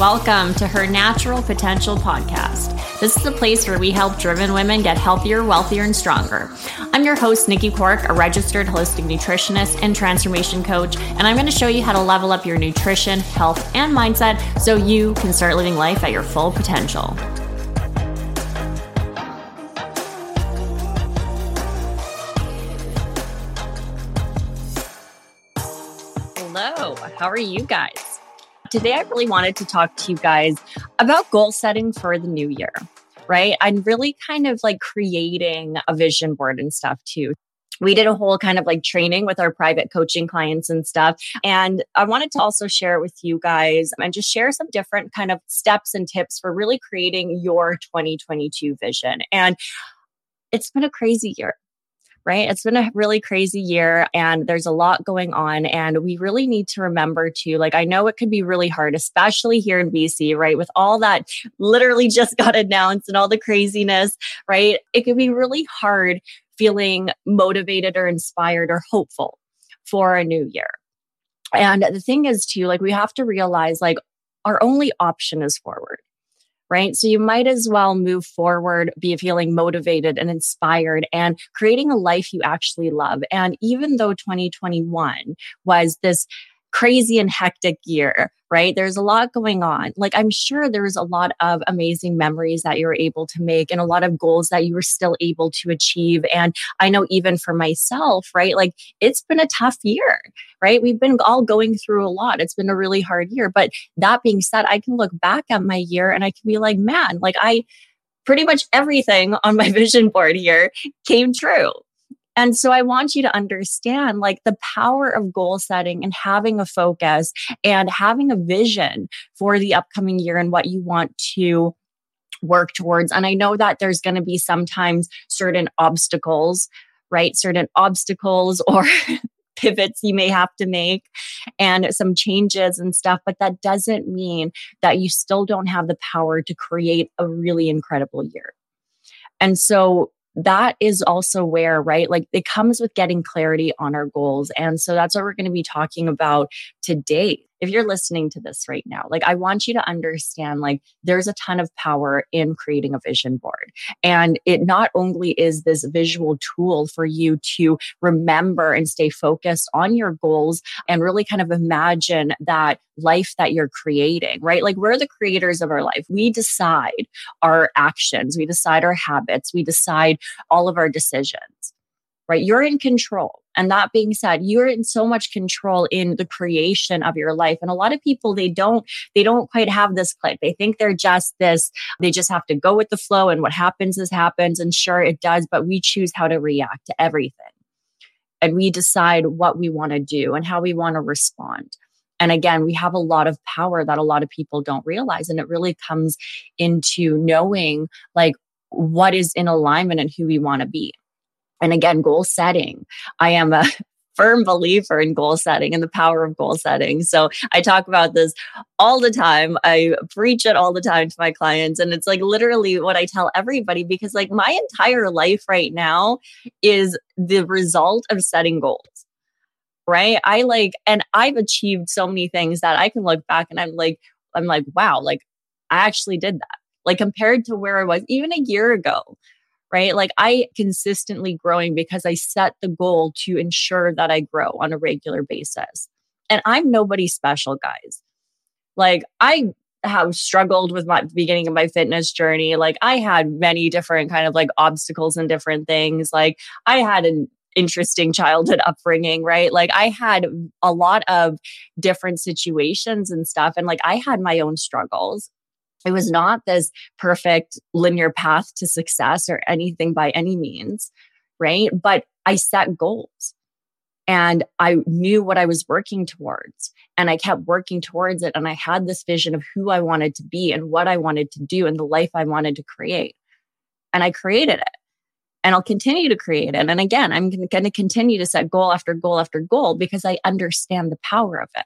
Welcome to her Natural Potential podcast. This is a place where we help driven women get healthier, wealthier, and stronger. I'm your host, Nikki Cork, a registered holistic nutritionist and transformation coach, and I'm going to show you how to level up your nutrition, health, and mindset so you can start living life at your full potential. Hello, how are you guys? Today, I really wanted to talk to you guys about goal setting for the new year, right? I'm really kind of like creating a vision board and stuff too we did a whole kind of like training with our private coaching clients and stuff. And I wanted to also share it with you guys and just share some different kind of steps and tips for really creating your 2022 vision. And it's been a crazy year right? It's been a really crazy year and there's a lot going on. And we really need to remember to, like, I know it could be really hard, especially here in BC, right? With all that literally just got announced and all the craziness, right? It could be really hard feeling motivated or inspired or hopeful for a new year. And the thing is, too, like, we have to realize, like, our only option is forward right? So you might as well move forward, be feeling motivated and inspired and creating a life you actually love. And even though 2021 was this crazy and hectic year, right? There's a lot going on. Like, I'm sure there's a lot of amazing memories that you were able to make and a lot of goals that you were still able to achieve. And I know even for myself, right? Like, it's been a tough year, right? We've been all going through a lot. It's been a really hard year. But that being said, I can look back at my year and I can be like, man, like, I, pretty much everything on my vision board here came true and so I want you to understand like the power of goal setting and having a focus and having a vision for the upcoming year and what you want to work towards. And I know that there's going to be sometimes certain obstacles, right? Certain obstacles or pivots you may have to make and some changes and stuff, but that doesn't mean that you still don't have the power to create a really incredible year. And so that is also where, right? Like it comes with getting clarity on our goals. And so that's what we're going to be talking about today if you're listening to this right now, like I want you to understand like there's a ton of power in creating a vision board. And it not only is this visual tool for you to remember and stay focused on your goals and really kind of imagine that life that you're creating, right? Like we're the creators of our life. We decide our actions, we decide our habits, we decide all of our decisions right? You're in control. And that being said, you're in so much control in the creation of your life. And a lot of people, they don't, they don't quite have this click. They think they're just this, they just have to go with the flow and what happens is happens. And sure, it does, but we choose how to react to everything. And we decide what we want to do and how we want to respond. And again, we have a lot of power that a lot of people don't realize. And it really comes into knowing like what is in alignment and who we want to be. And again, goal setting. I am a firm believer in goal setting and the power of goal setting. So I talk about this all the time. I preach it all the time to my clients. And it's like literally what I tell everybody because, like, my entire life right now is the result of setting goals. Right. I like, and I've achieved so many things that I can look back and I'm like, I'm like, wow, like I actually did that. Like compared to where I was even a year ago, right? Like I consistently growing because I set the goal to ensure that I grow on a regular basis. And I'm nobody special, guys. Like I have struggled with my beginning of my fitness journey. Like I had many different kind of like obstacles and different things. Like I had an interesting childhood upbringing, right? Like I had a lot of different situations and stuff. And like I had my own struggles. It was not this perfect linear path to success or anything by any means, right? But I set goals and I knew what I was working towards and I kept working towards it. And I had this vision of who I wanted to be and what I wanted to do and the life I wanted to create. And I created it and I'll continue to create it. And again, I'm going to continue to set goal after goal after goal because I understand the power of it.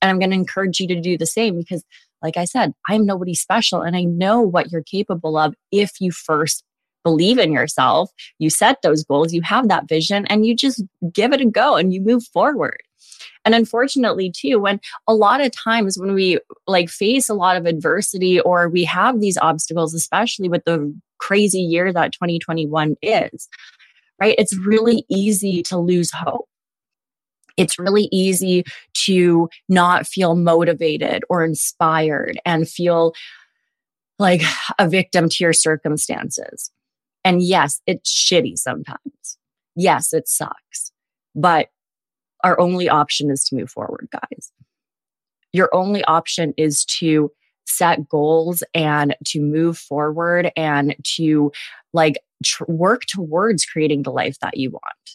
And I'm going to encourage you to do the same because like I said, I'm nobody special and I know what you're capable of if you first believe in yourself, you set those goals, you have that vision, and you just give it a go and you move forward. And unfortunately, too, when a lot of times when we like face a lot of adversity or we have these obstacles, especially with the crazy year that 2021 is, right? It's really easy to lose hope. It's really easy to not feel motivated or inspired and feel like a victim to your circumstances. And yes, it's shitty sometimes. Yes, it sucks. But our only option is to move forward, guys. Your only option is to set goals and to move forward and to like tr- work towards creating the life that you want.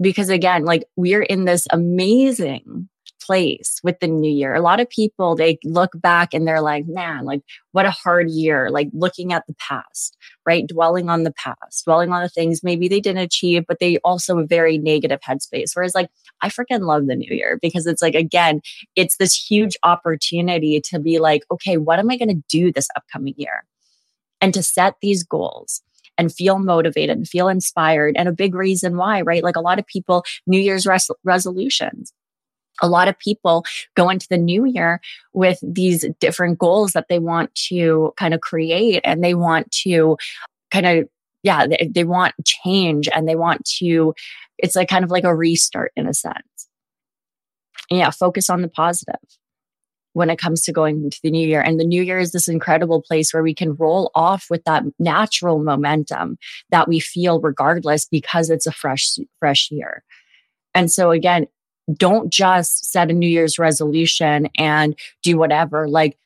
Because again, like we're in this amazing place with the new year. A lot of people, they look back and they're like, man, like what a hard year, like looking at the past, right? Dwelling on the past, dwelling on the things maybe they didn't achieve, but they also a very negative headspace. Whereas like, I freaking love the new year because it's like, again, it's this huge opportunity to be like, okay, what am I going to do this upcoming year? And to set these goals and feel motivated and feel inspired. And a big reason why, right? Like a lot of people, New Year's res- resolutions a lot of people go into the new year with these different goals that they want to kind of create and they want to kind of yeah they, they, want change and they want to it's like kind of like a restart in a sense yeah focus on the positive when it comes to going into the new year and the new year is this incredible place where we can roll off with that natural momentum that we feel regardless because it's a fresh fresh year and so again don't just set a New Year's resolution and do whatever. Like,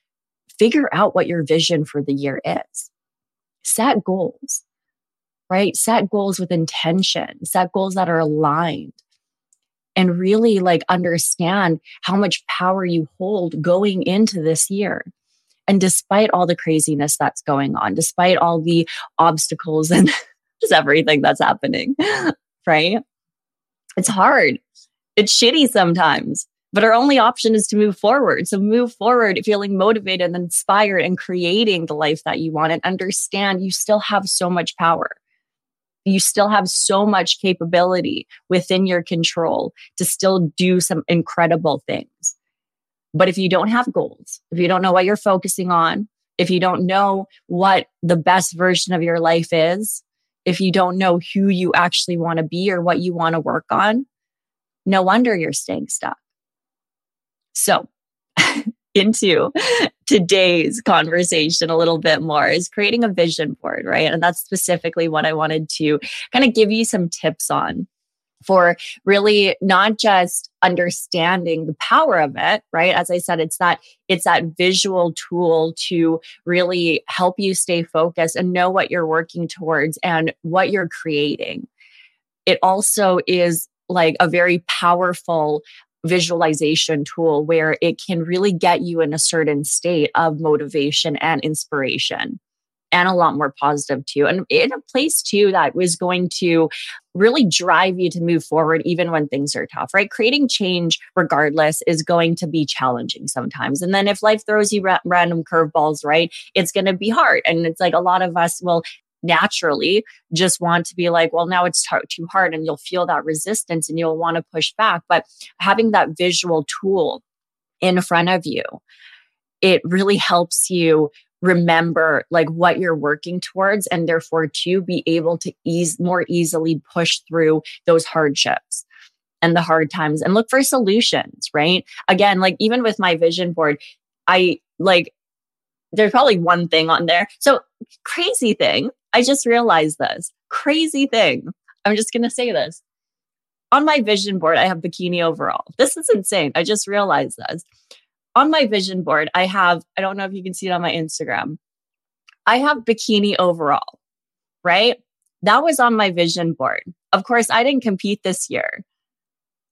figure out what your vision for the year is. Set goals, right? Set goals with intention, set goals that are aligned, and really like understand how much power you hold going into this year. And despite all the craziness that's going on, despite all the obstacles and just everything that's happening, right? It's hard it's shitty sometimes, but our only option is to move forward. So move forward feeling motivated and inspired and creating the life that you want and understand you still have so much power. You still have so much capability within your control to still do some incredible things. But if you don't have goals, if you don't know what you're focusing on, if you don't know what the best version of your life is, if you don't know who you actually want to be or what you want to work on, no wonder you're staying stuck. So, into today's conversation a little bit more is creating a vision board, right? And that's specifically what I wanted to kind of give you some tips on for really not just understanding the power of it right as i said it's that it's that visual tool to really help you stay focused and know what you're working towards and what you're creating it also is like a very powerful visualization tool where it can really get you in a certain state of motivation and inspiration and a lot more positive too. And in a place too that was going to really drive you to move forward even when things are tough, right? Creating change regardless is going to be challenging sometimes. And then if life throws you ra- random curveballs, right, it's going to be hard. And it's like a lot of us will naturally just want to be like, well, now it's t- too hard. And you'll feel that resistance and you'll want to push back. But having that visual tool in front of you, it really helps you remember like what you're working towards and therefore to be able to ease more easily push through those hardships and the hard times and look for solutions right again like even with my vision board i like there's probably one thing on there so crazy thing I just realized this crazy thing. I'm just going to say this. On my vision board, I have bikini overall. This is insane. I just realized this. On my vision board, I have, I don't know if you can see it on my Instagram, I have bikini overall, right? That was on my vision board. Of course, I didn't compete this year.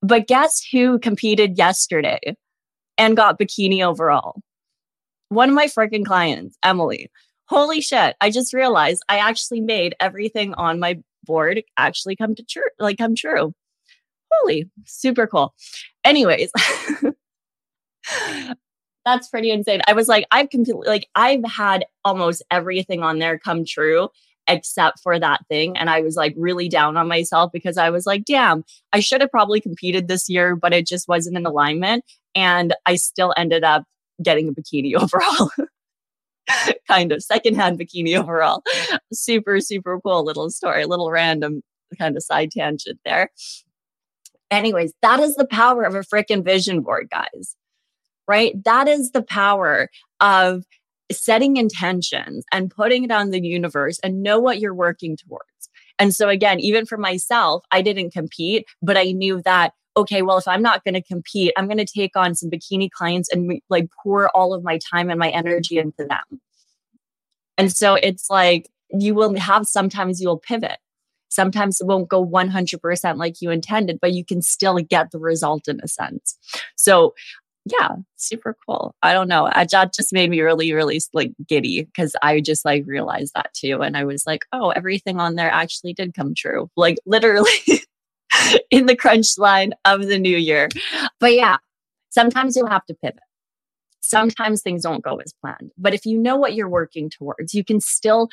But guess who competed yesterday and got bikini overall? One of my freaking clients, Emily holy shit, I just realized I actually made everything on my board actually come to true, like come true. Holy, super cool. Anyways, that's pretty insane. I was like, I've completely like I've had almost everything on there come true. except for that thing. And I was like really down on myself because I was like, damn, I should have probably competed this year, but it just wasn't in alignment. And I still ended up getting a bikini overall. kind of secondhand bikini overall. Super, super cool little story, little random kind of side tangent there. Anyways, that is the power of a freaking vision board, guys. Right? That is the power of setting intentions and putting it on the universe and know what you're working towards. And so, again, even for myself, I didn't compete, but I knew that, okay, well, if I'm not going to compete, I'm going to take on some bikini clients and like pour all of my time and my energy into them. And so it's like you will have sometimes you'll pivot. Sometimes it won't go 100% like you intended, but you can still get the result in a sense. So yeah, super cool. I don't know. That just made me really, really like giddy because I just like realized that too. And I was like, oh, everything on there actually did come true. Like literally in the crunch line of the new year. But yeah, sometimes you'll have to pivot. Sometimes things don't go as planned. But if you know what you're working towards, you can still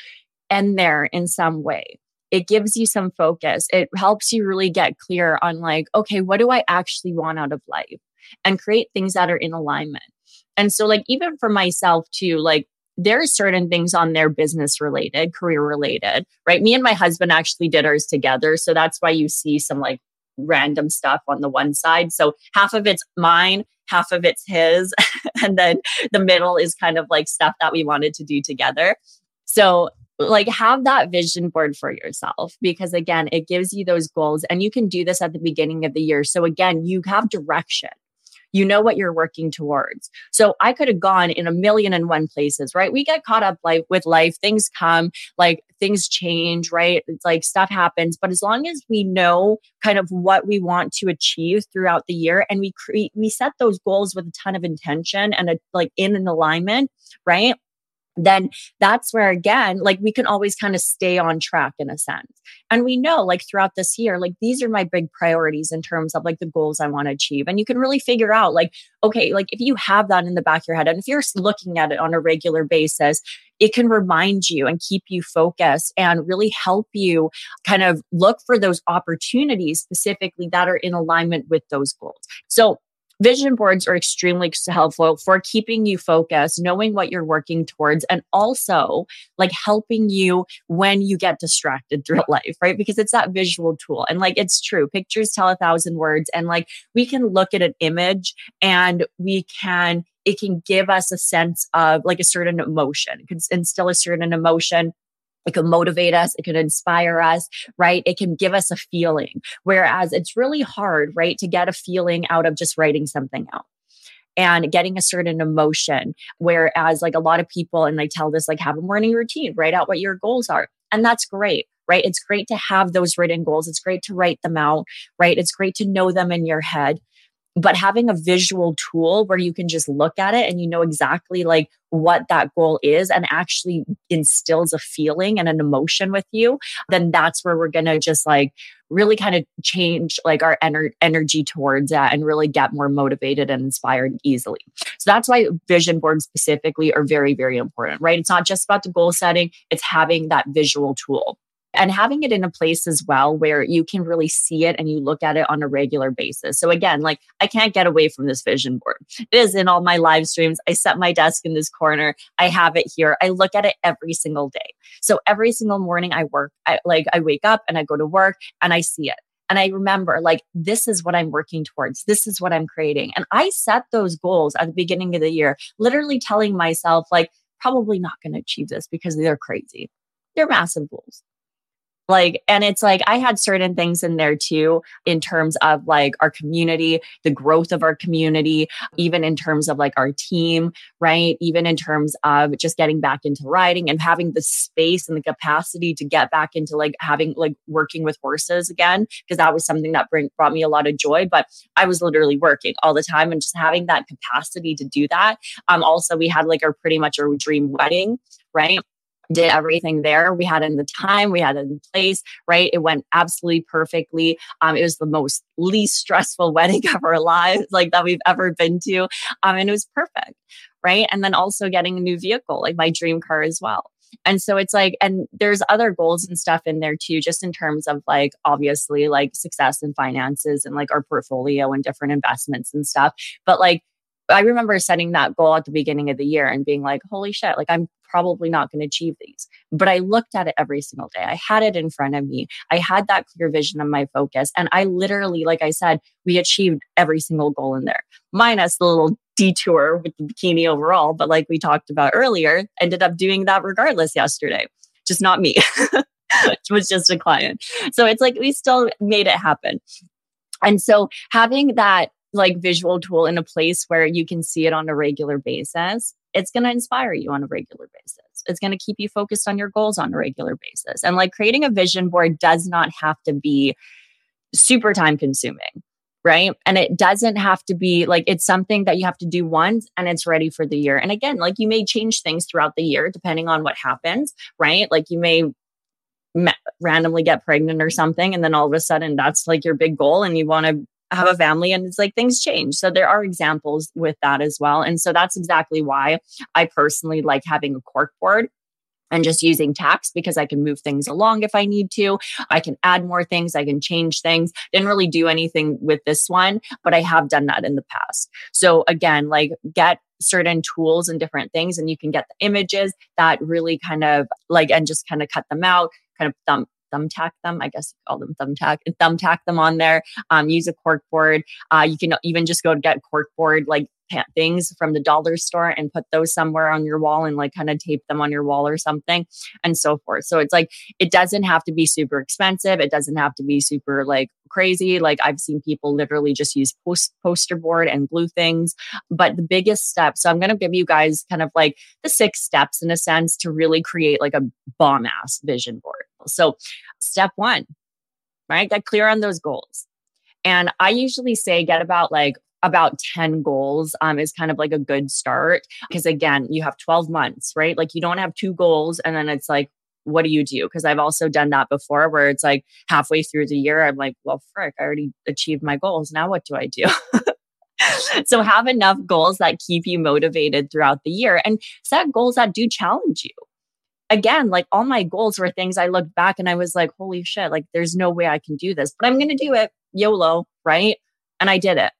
end there in some way it gives you some focus. It helps you really get clear on like, okay, what do I actually want out of life? and create things that are in alignment. And so, like, even for myself, too, like, there are certain things on there business related, career related, right? Me and my husband actually did ours together. So that's why you see some like random stuff on the one side. So half of it's mine, half of it's his. and then the middle is kind of like stuff that we wanted to do together. So like have that vision board for yourself because again it gives you those goals and you can do this at the beginning of the year so again you have direction you know what you're working towards. So I could have gone in a million and one places, right? We get caught up like with life, things come, like things change, right? It's like stuff happens. But as long as we know kind of what we want to achieve throughout the year and we create, we set those goals with a ton of intention and a, like in an alignment, right? Then that's where again like we can always kind of stay on track in a sense. And we know like throughout this year like these are my big priorities in terms of like the goals i want to achieve. And you can really figure out like okay like if you have that in the back of your head and if you're looking at it on a regular basis it can remind you and keep you focused and really help you kind of look for those opportunities specifically that are in alignment with those goals. So Vision boards are extremely helpful for keeping you focused, knowing what you're working towards, and also like helping you when you get distracted throughout life, right? Because it's that visual tool. And like it's true, pictures tell a thousand words. And like we can look at an image and we can, it can give us a sense of like a certain emotion, it can instill a certain emotion it can motivate us. It can inspire us, right? It can give us a feeling. Whereas it's really hard, right, to get a feeling out of just writing something out and getting a certain emotion. Whereas, like a lot of people, and they tell this, like, have a morning routine, write out what your goals are. And that's great, right? It's great to have those written goals. It's great to write them out, right? It's great to know them in your head but having a visual tool where you can just look at it and you know exactly like what that goal is and actually instills a feeling and an emotion with you then that's where we're going to just like really kind of change like our ener- energy towards that and really get more motivated and inspired easily. So that's why vision boards specifically are very very important right? It's not just about the goal setting it's having that visual tool and having it in a place as well where you can really see it and you look at it on a regular basis. So again, like I can't get away from this vision board. It is in all my live streams. I set my desk in this corner. I have it here. I look at it every single day. So every single morning I work, I like I wake up and I go to work and I see it. And I remember, like, this is what I'm working towards. This is what I'm creating. And I set those goals at the beginning of the year, literally telling myself, like, probably not going to achieve this because they're crazy. They're massive goals. Like, and it's like I had certain things in there too, in terms of like our community, the growth of our community, even in terms of like our team, right? Even in terms of just getting back into riding and having the space and the capacity to get back into like having like working with horses again, because that was something that bring, brought me a lot of joy. But I was literally working all the time and just having that capacity to do that. Um, also, we had like our pretty much our dream wedding, right? Did everything there. We had in the time, we had in place, right? It went absolutely perfectly. Um, it was the most least stressful wedding of our lives, like that we've ever been to. Um, and it was perfect, right? And then also getting a new vehicle, like my dream car as well. And so it's like, and there's other goals and stuff in there too, just in terms of like, obviously, like success and finances and like our portfolio and different investments and stuff. But like, I remember setting that goal at the beginning of the year and being like, holy shit, like I'm probably not going to achieve these. But I looked at it every single day. I had it in front of me. I had that clear vision of my focus. And I literally, like I said, we achieved every single goal in there, minus the little detour with the bikini overall. But like we talked about earlier, ended up doing that regardless yesterday, just not me. it was just a client. So it's like we still made it happen. And so having that like visual tool in a place where you can see it on a regular basis, it's going to inspire you on a regular basis. It's going to keep you focused on your goals on a regular basis. And like creating a vision board does not have to be super time consuming, right? And it doesn't have to be like it's something that you have to do once and it's ready for the year. And again, like you may change things throughout the year depending on what happens, right? Like you may randomly get pregnant or something and then all of a sudden that's like your big goal and you want to have a family and it's like things change. So there are examples with that as well. And so that's exactly why I personally like having a cork board and just using tacks because I can move things along if I need to. I can add more things, I can change things. Didn't really do anything with this one, but I have done that in the past. So again, like get certain tools and different things and you can get the images that really kind of like and just kind of cut them out kind of thumb thumbtack them. I guess call them thumbtack, and thumbtack them on there. Um, use a cork board. Uh, you can even just go to get cork board like things from the dollar store and put those somewhere on your wall and like kind of tape them on your wall or something and so forth. So it's like it doesn't have to be super expensive. It doesn't have to be super like crazy. Like I've seen people literally just use post poster board and glue things. But the biggest step, so I'm going to give you guys kind of like the six steps in a sense to really create like a bomb ass vision board. So, step one, right? Get clear on those goals. And I usually say get about like about 10 goals um, is kind of like a good start. Because again you have 12 months right? Like you don't have two goals and then it's like what do you do? Because i've also done that before where it's like halfway through the year i'm like well frick i already achieved my goals. Now what do i do? So have enough goals that keep you motivated throughout the year and set goals that do challenge you. Again, like all my goals were things I looked back and I was like, holy shit, like there's no way I can do this, but I'm going to do it YOLO, right? And I did it.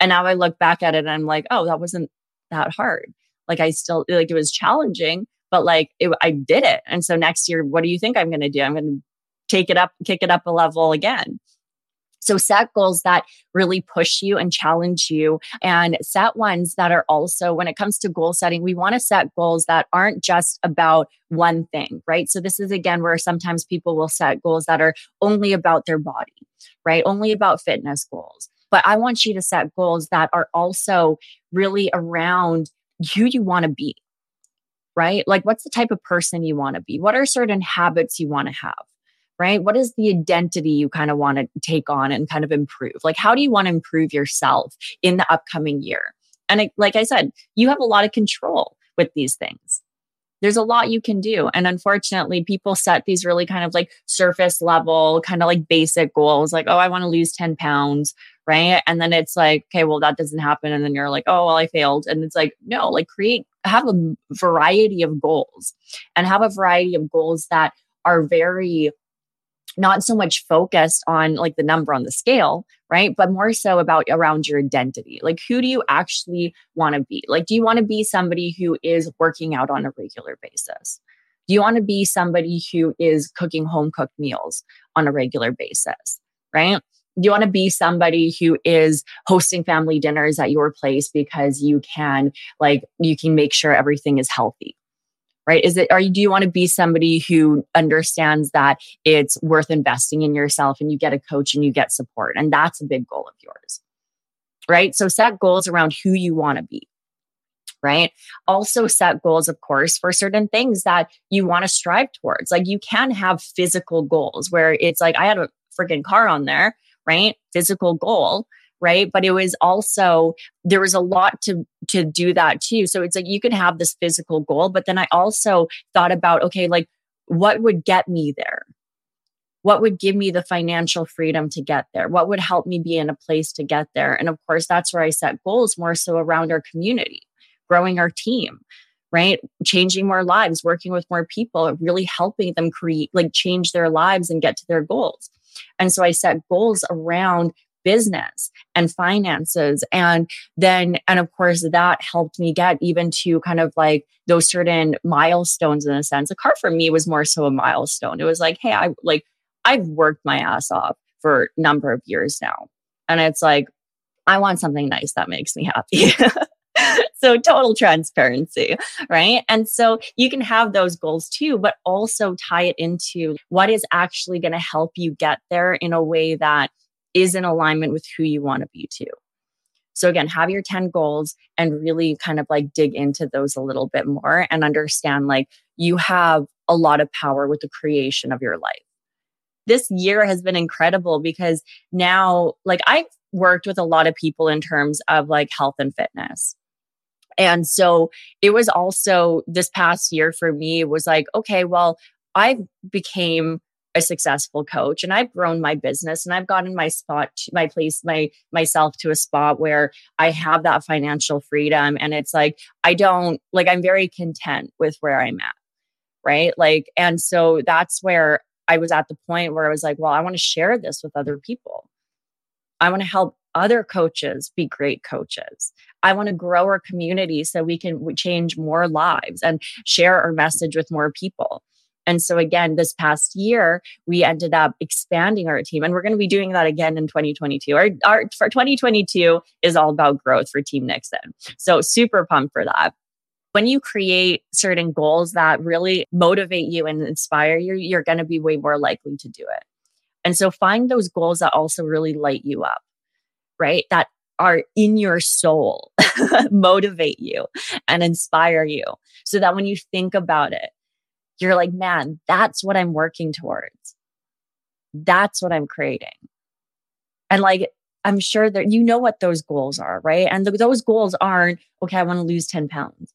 And now I look back at it and I'm like, oh, that wasn't that hard. Like I still, like it was challenging, but like it, I did it. And so next year, what do you think I'm going to do? I'm going to take it up, kick it up a level again. So set goals that really push you and challenge you and set ones that are also, when it comes to goal setting, we want to set goals that aren't just about one thing, right? So this is again where sometimes people will set goals that are only about their body, right? Only about fitness goals. But I want you to set goals that are also really around who you want to be, right? Like, what's the type of person you want to be? What are certain habits you want to have? Right? What is the identity you kind of want to take on and kind of improve? Like, how do you want to improve yourself in the upcoming year? And it, like I said, you have a lot of control with these things. There's a lot you can do. And unfortunately, people set these really kind of like surface level, kind of like basic goals, like, oh, I want to lose 10 pounds, right? And then it's like, okay, well, that doesn't happen. And then you're like, oh, well, I failed. And it's like, no, like create, have a variety of goals and have a variety of goals that are very not so much focused on like the number on the scale, right? But more so about around your identity. Like, who do you actually want to be? Like, do you want to be somebody who is working out on a regular basis? Do you want to be somebody who is cooking home cooked meals on a regular basis, right? Do you want to be somebody who is hosting family dinners at your place because you can like you can make sure everything is healthy right? Is it, are you, do you want to be somebody who understands that it's worth investing in yourself and you get a coach and you get support? And that's a big goal of yours, right? So set goals around who you want to be right? Also, set goals, of course, for certain things that you want to strive towards. Like you can have physical goals where it's like, I had a freaking car on there, right? Physical goal right? But it was also there was a lot to to do that too. So it's like you can have this physical goal but then i also thought about okay like what would get me there? What would give me the financial freedom to get there? What would help me be in a place to get there? And of course that's where i set goals more so around our community growing our team right? Changing more lives, working with more people, really helping them create, like change their lives and get to their goals. And so I set goals around business and finances. And then, and of course, that helped me get even to kind of like those certain milestones in a sense. A car for me was more so a milestone. It was like, hey, I like, I've worked my ass off for a number of years now. And it's like, I want something nice that makes me happy. so total transparency, right? And so you can have those goals too, but also tie it into what is actually going to help you get there in a way that is in alignment with who you want to be too. So again, have your 10 goals and really kind of like dig into those a little bit more and understand like you have a lot of power with the creation of your life. This year has been incredible because now like I've worked with a lot of people in terms of like health and fitness. And so it was also this past year for me was like, okay, well, I became a successful coach and I've grown my business and I've gotten my spot, my place, my myself to a spot where I have that financial freedom. And it's like, I don't like, I'm very content with where I'm at. Right. Like, and so that's where I was at the point where I was like, well, I want to share this with other people. I want to help other coaches be great coaches. I want to grow our community so we can change more lives and share our message with more people. And so, again, this past year, we ended up expanding our team, and we're going to be doing that again in 2022. Our, our for 2022 is all about growth for Team Nixon. So, super pumped for that when you create certain goals that really motivate you and inspire you, you're going to be way more likely to do it. And so find those goals that also really light you up right? That are in your soul, motivate you and inspire you so that when you think about it, you're like, man, that's what I'm working towards. That's what I'm creating. And like, I'm sure that you know what those goals are, right? And th- those goals aren't, okay, I want to lose 10 pounds,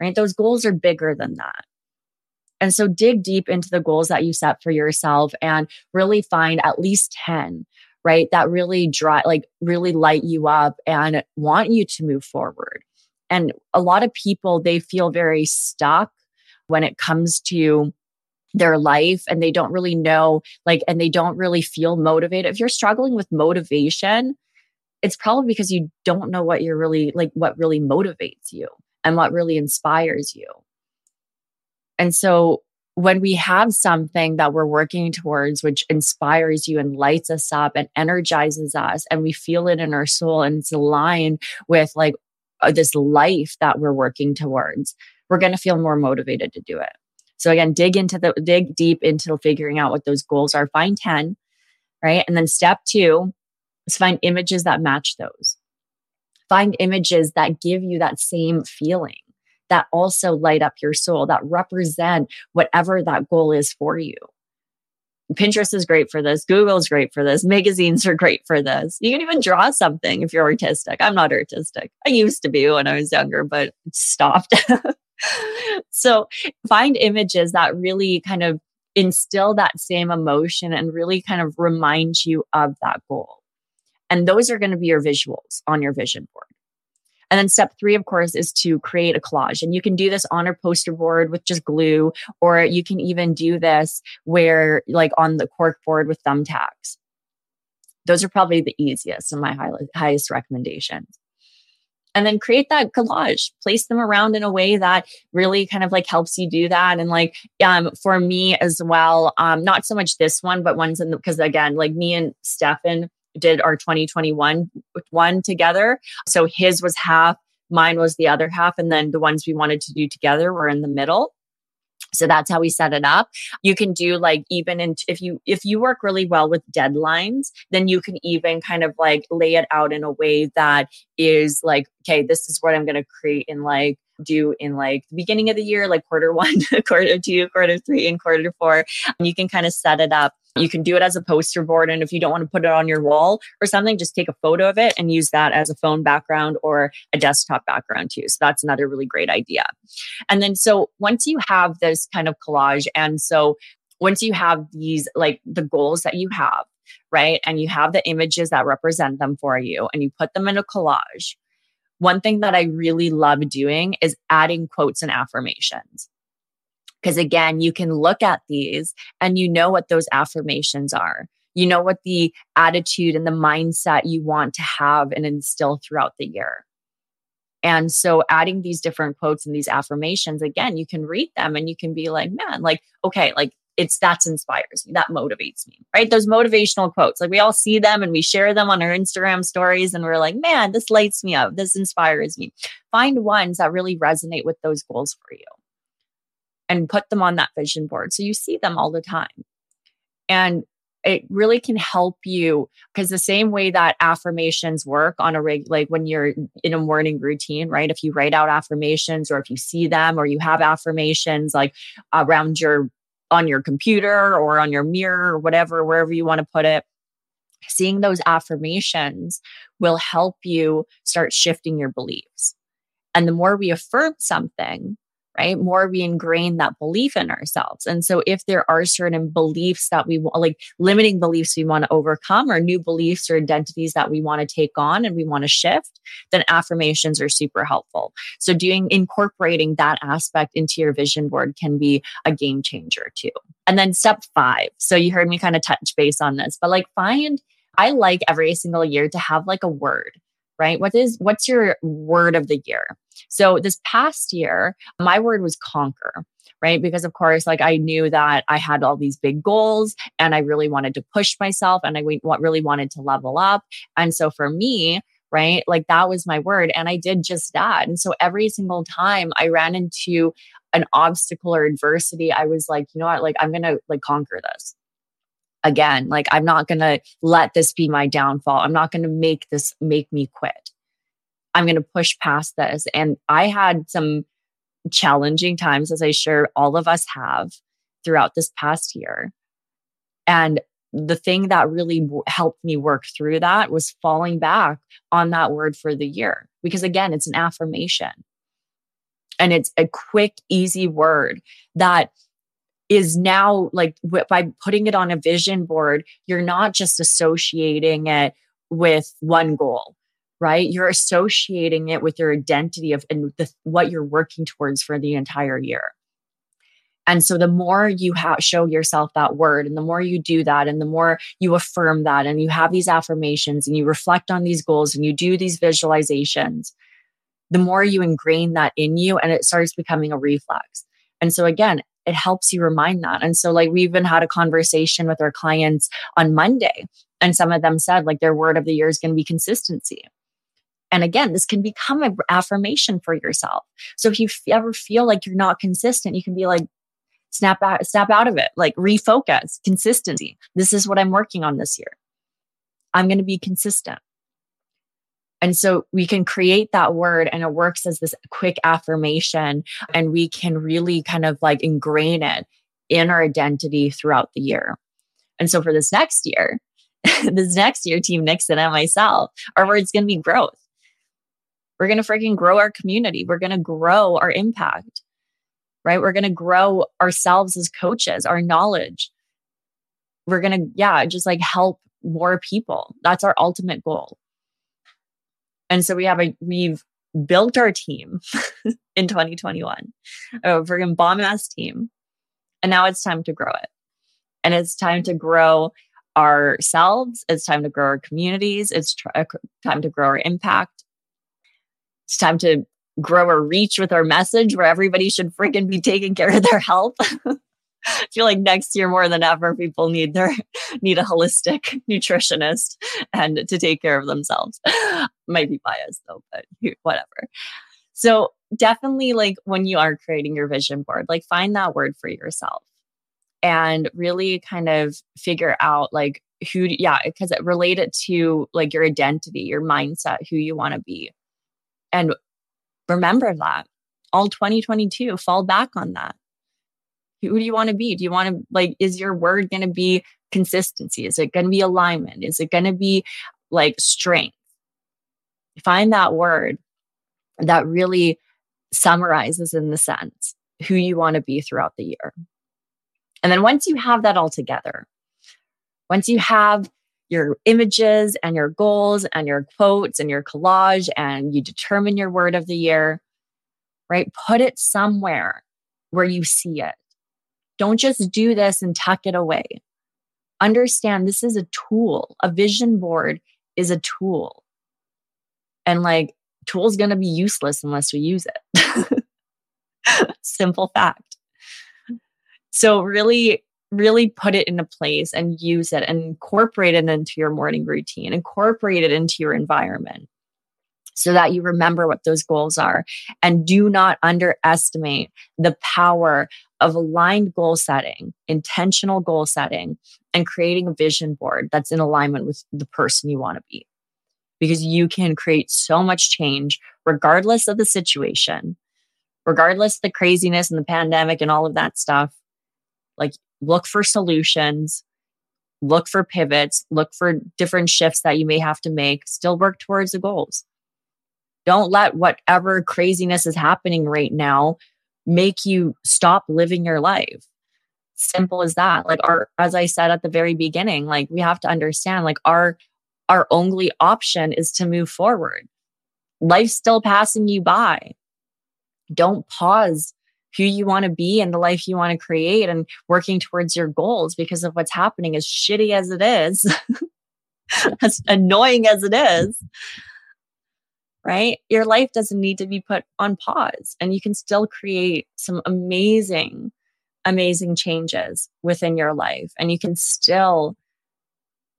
right? Those goals are bigger than that. And so dig deep into the goals that you set for yourself and really find at least 10 right? That really dry, like really light you up and want you to move forward. And a lot of people, they feel very stuck when it comes to their life and they don't really know, like, and they don't really feel motivated. If you're struggling with motivation, it's probably because you don't know what you're really like, what really motivates you and what really inspires you. And so when we have something that we're working towards, which inspires you and lights us up and energizes us, and we feel it in our soul and it's aligned with like uh, this life that we're working towards, we're going to feel more motivated to do it. So again, dig into the dig deep into figuring out what those goals are. Find 10, right? And then step two is find images that match those. Find images that give you that same feeling that also light up your soul, that represent whatever that goal is for you. Pinterest is great for this. Google is great for this. Magazines are great for this. You can even draw something if you're artistic. I'm not artistic. I used to be when I was younger, but stopped. so find images that really kind of instill that same emotion and really kind of remind you of that goal. And those are going to be your visuals on your vision board. And then step three, of course, is to create a collage. And you can do this on a poster board with just glue, or you can even do this where like on the cork board with thumbtacks. Those are probably the easiest and my high, highest recommendations. And then create that collage, place them around in a way that really kind of like helps you do that. And like, um, for me as well, um, not so much this one, but ones in because again, like me and Stefan, did our 2021 one together. So his was half, mine was the other half. And then the ones we wanted to do together were in the middle. So that's how we set it up. You can do like even in, if you if you work really well with deadlines, then you can even kind of like lay it out in a way that is like, okay, this is what I'm going to create in like do in like the beginning of the year, like quarter one, quarter two, quarter three, and quarter four. You can kind of set it up you can do it as a poster board. And if you don't want to put it on your wall or something, just take a photo of it and use that as a phone background or a desktop background too. So that's another really great idea. And then, so once you have this kind of collage, and so once you have these, like the goals that you have, right? And you have the images that represent them for you, and you put them in a collage. One thing that I really love doing is adding quotes and affirmations. Because again, you can look at these and you know what those affirmations are. You know what the attitude and the mindset you want to have and instill throughout the year. And so adding these different quotes and these affirmations, again, you can read them and you can be like, man, like, okay, like it's that's inspires me, that motivates me, right? Those motivational quotes, like we all see them and we share them on our Instagram stories and we're like, man, this lights me up. This inspires me. Find ones that really resonate with those goals for you and put them on that vision board so you see them all the time. And it really can help you because the same way that affirmations work on a reg like when you're in a morning routine right if you write out affirmations or if you see them or you have affirmations like around your on your computer or on your mirror or whatever wherever you want to put it seeing those affirmations will help you start shifting your beliefs. And the more we affirm something right? More we ingrain that belief in ourselves. And so if there are certain beliefs that we want, like limiting beliefs we want to overcome or new beliefs or identities that we want to take on and we want to shift, then affirmations are super helpful. So doing incorporating that aspect into your vision board can be a game changer too. And then step five. So you heard me kind of touch base on this, but like find I like every single year to have like a word right? What is what's your word of the year? So this past year, my word was conquer right? Because of course, like I knew that I had all these big goals and I really wanted to push myself and I really wanted to level up. And so for me, right, like that was my word. And I did just that. And so every single time I ran into an obstacle or adversity, I was like, you know what, like I'm going to like conquer this again. Like, I'm not going to let this be my downfall. I'm not going to make this make me quit. I'm going to push past this. And I had some challenging times, as I sure all of us have throughout this past year. And the thing that really w- helped me work through that was falling back on that word for the year. Because again, it's an affirmation and it's a quick, easy word that is now like w- by putting it on a vision board, you're not just associating it with one goal, right? You're associating it with your identity of and the, what you're working towards for the entire year. And so the more you ha- show yourself that word and the more you do that and the more you affirm that and you have these affirmations and you reflect on these goals and you do these visualizations, the more you ingrain that in you and it starts becoming a reflex. And so again, it helps you remind that. And so, like, we even had a conversation with our clients on Monday, and some of them said, like, their word of the year is going to be consistency. And again, this can become an affirmation for yourself. So if you ever feel like you're not consistent, you can be like, snap out, snap out of it, like refocus, consistency. This is what I'm working on this year. I'm going to be consistent. And so we can create that word and it works as this quick affirmation and we can really kind of like ingrain it in our identity throughout the year. And so for this next year, this next year, Team Nixon and myself, our word's going to be growth. We're going to freaking grow our community. We're going to grow our impact, right? We're going to grow ourselves as coaches, our knowledge. We're going to, yeah, just like help more people. That's our ultimate goal. And so we have a, we've built our team in 2021, a freaking bomb ass team. And now it's time to grow it. And it's time to grow ourselves. It's time to grow our communities. It's tr- uh, time to grow our impact. It's time to grow our reach with our message where everybody should freaking be taking care of their health. I feel like next year more than ever, people need their need a holistic nutritionist and to take care of themselves. Might be biased though, but whatever. So definitely like when you are creating your vision board, like find that word for yourself and really kind of figure out like who yeah, because it relate it to like your identity, your mindset, who you want to be. And remember that all 2022, fall back on that who do you want to be? Do you want to like, is your word going to be consistency? Is it going to be alignment? Is it going to be like strength? Find that word that really summarizes in the sense who you want to be throughout the year. And then once you have that all together, once you have your images and your goals and your quotes and your collage and you determine your word of the year, right? Put it somewhere where you see it. Don't just do this and tuck it away. Understand this is a tool. A vision board is a tool. And like, tool's going to be useless unless we use it. Simple fact. So, really really put it into place and use it and incorporate it into your morning routine, incorporate it into your environment so that you remember what those goals are. And do not underestimate the power of aligned goal setting, intentional goal setting, and creating a vision board that's in alignment with the person you want to be. Because you can create so much change regardless of the situation, regardless the craziness and the pandemic and all of that stuff. Like look for solutions, look for pivots, look for different shifts that you may have to make, still work towards the goals. Don't let whatever craziness is happening right now make you stop living your life. Simple as that. Like our as I said at the very beginning, like we have to understand like our our only option is to move forward. Life's still passing you by. Don't pause who you want to be and the life you want to create and working towards your goals because of what's happening as shitty as it is as annoying as it is right? Your life doesn't need to be put on pause and you can still create some amazing amazing changes within your life and you can still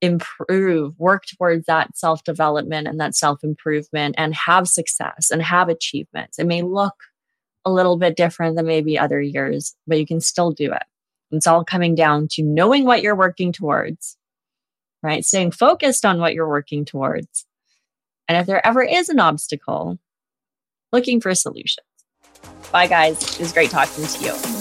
improve work towards that self development and that self improvement and have success and have achievements. It may look a little bit different than maybe other years, but you can still do it. It's all coming down to knowing what you're working towards, right? Staying focused on what you're working towards. And if there ever is an obstacle, looking for solutions. Bye, guys. It was great talking to you.